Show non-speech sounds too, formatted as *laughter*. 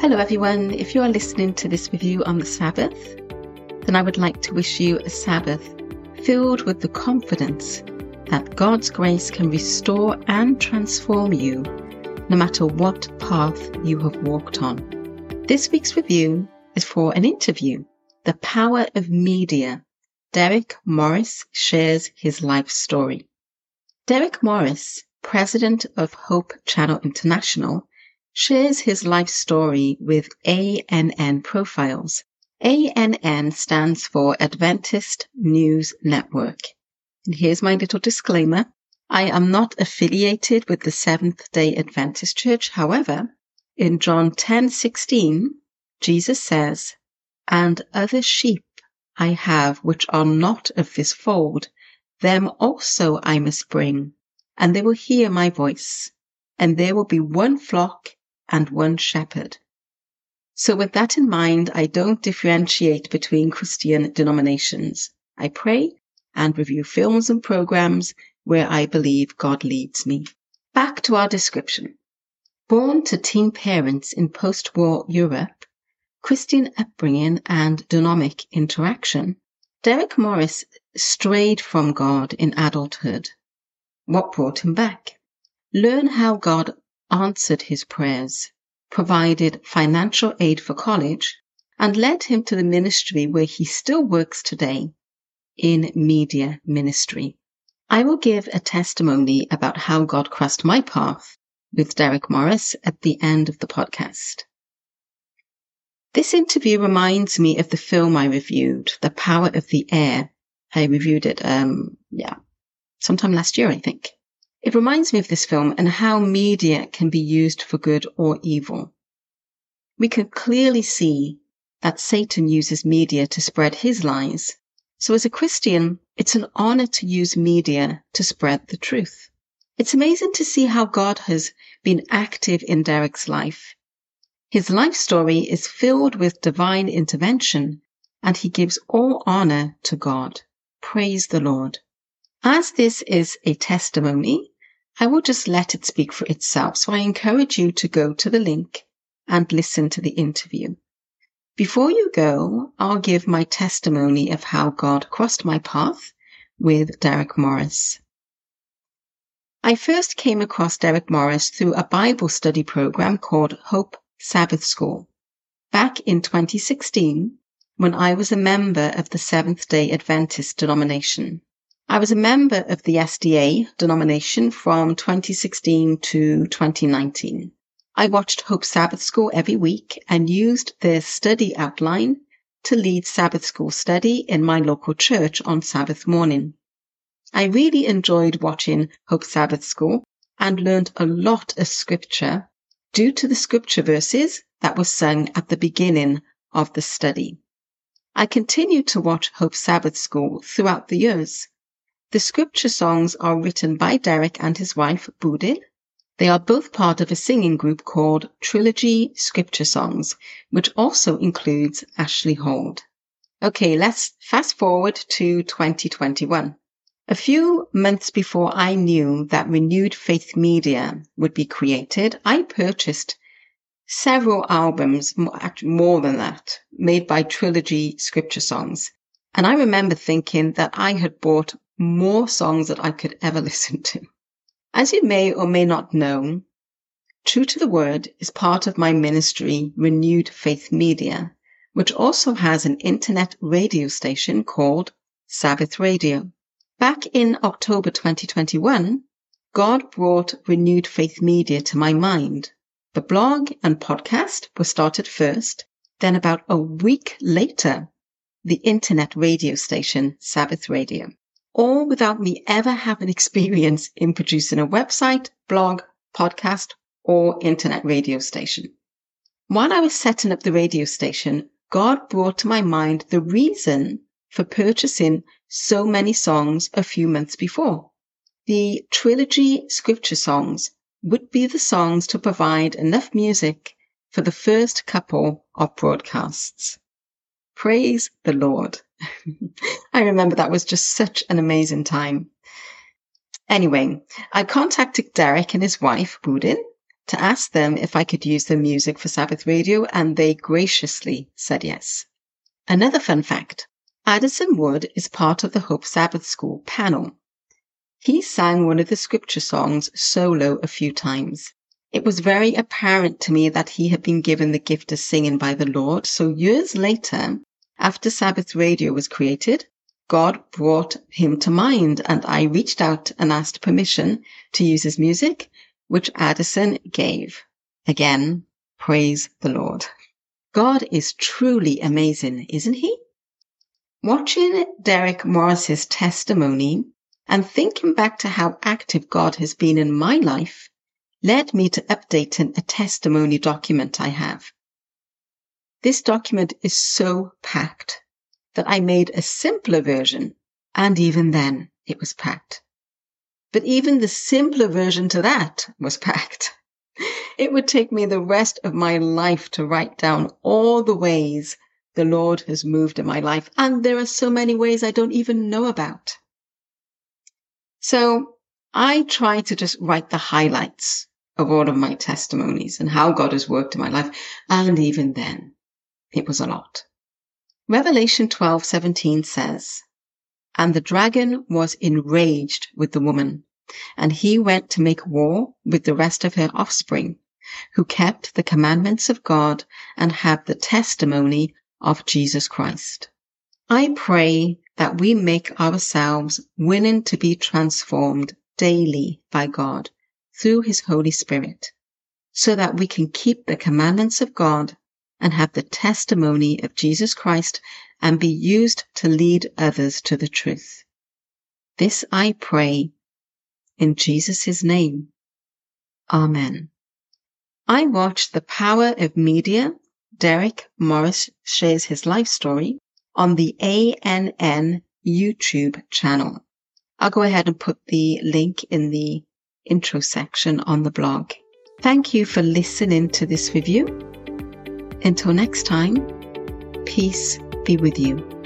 Hello, everyone. If you are listening to this review on the Sabbath, then I would like to wish you a Sabbath filled with the confidence that God's grace can restore and transform you no matter what path you have walked on. This week's review is for an interview, The Power of Media. Derek Morris shares his life story. Derek Morris, president of Hope Channel International, shares his life story with ANN Profiles. ANN stands for Adventist News Network. And here's my little disclaimer. I am not affiliated with the Seventh day Adventist Church. However, in John 10:16, Jesus says, "And other sheep I have which are not of this fold, them also I must bring, and they will hear my voice, and there will be one flock and one shepherd. So, with that in mind, I don't differentiate between Christian denominations. I pray and review films and programs where I believe God leads me. Back to our description. Born to teen parents in post war Europe, Christian upbringing and dynamic interaction, Derek Morris strayed from God in adulthood. What brought him back? Learn how God answered his prayers, provided financial aid for college, and led him to the ministry where he still works today in media ministry. I will give a testimony about how God crossed my path with Derek Morris at the end of the podcast. This interview reminds me of the film I reviewed, The Power of the Air. I reviewed it, um, yeah, sometime last year, I think. It reminds me of this film and how media can be used for good or evil. We can clearly see that Satan uses media to spread his lies. So as a Christian, it's an honor to use media to spread the truth. It's amazing to see how God has been active in Derek's life. His life story is filled with divine intervention and he gives all honor to God. Praise the Lord. As this is a testimony, I will just let it speak for itself. So I encourage you to go to the link and listen to the interview. Before you go, I'll give my testimony of how God crossed my path with Derek Morris. I first came across Derek Morris through a Bible study program called Hope Sabbath School back in 2016 when I was a member of the Seventh day Adventist denomination. I was a member of the SDA denomination from 2016 to 2019. I watched Hope Sabbath School every week and used their study outline to lead Sabbath School study in my local church on Sabbath morning. I really enjoyed watching Hope Sabbath School and learned a lot of scripture due to the scripture verses that were sung at the beginning of the study. I continued to watch Hope Sabbath School throughout the years the scripture songs are written by Derek and his wife, Bodil. They are both part of a singing group called Trilogy Scripture Songs, which also includes Ashley Hold. Okay, let's fast forward to 2021. A few months before I knew that Renewed Faith Media would be created, I purchased several albums, more than that, made by Trilogy Scripture Songs. And I remember thinking that I had bought more songs that I could ever *laughs* listen to. As you may or may not know, True to the Word is part of my ministry, Renewed Faith Media, which also has an internet radio station called Sabbath Radio. Back in October 2021, God brought Renewed Faith Media to my mind. The blog and podcast were started first, then about a week later, the internet radio station, Sabbath Radio all without me ever having *laughs* experience in producing a website, blog, podcast, or internet radio station. While I was setting up the radio station, God brought to my mind the reason for purchasing so many songs a few months before. The trilogy scripture songs would be the songs to provide enough music for the first couple of broadcasts. Praise the Lord. *laughs* I remember that was just such an amazing time. Anyway, I contacted Derek and his wife, Bodil, to ask them if I could use their music for Sabbath radio, and they graciously said yes. Another fun fact Addison Wood is part of the Hope Sabbath School panel. He sang one of the scripture songs solo a few times. It was very apparent to me that he had been given the gift of singing by the Lord. So years later, after Sabbath Radio was created, God brought him to mind and I reached out and asked permission to use his music, which Addison gave. Again, praise the Lord. God is truly amazing, isn't he? Watching Derek Morris's testimony and thinking back to how active God has been in my life led me to updating a testimony document I have. This document is so packed that I made a simpler version, and even then it was packed. But even the simpler version to that was packed. *laughs* It would take me the rest of my life to write down all the ways the Lord has moved in my life, and there are so many ways I don't even know about. So I try to just write the highlights of all of my testimonies and how God has worked in my life. And even then, it was a lot. Revelation 12:17 says, And the dragon was enraged with the woman, and he went to make war with the rest of her offspring, who kept the commandments of God and have the testimony of Jesus Christ. I pray that we make ourselves willing to be transformed daily by God through His Holy Spirit, so that we can keep the commandments of God and have the testimony of Jesus Christ and be used to lead others to the truth. This I pray in Jesus' name. Amen. I watched The Power of Media. Derek Morris shares his life story on the ANN YouTube channel. I'll go ahead and put the link in the intro section on the blog. Thank you for listening to this review. Until next time, peace be with you.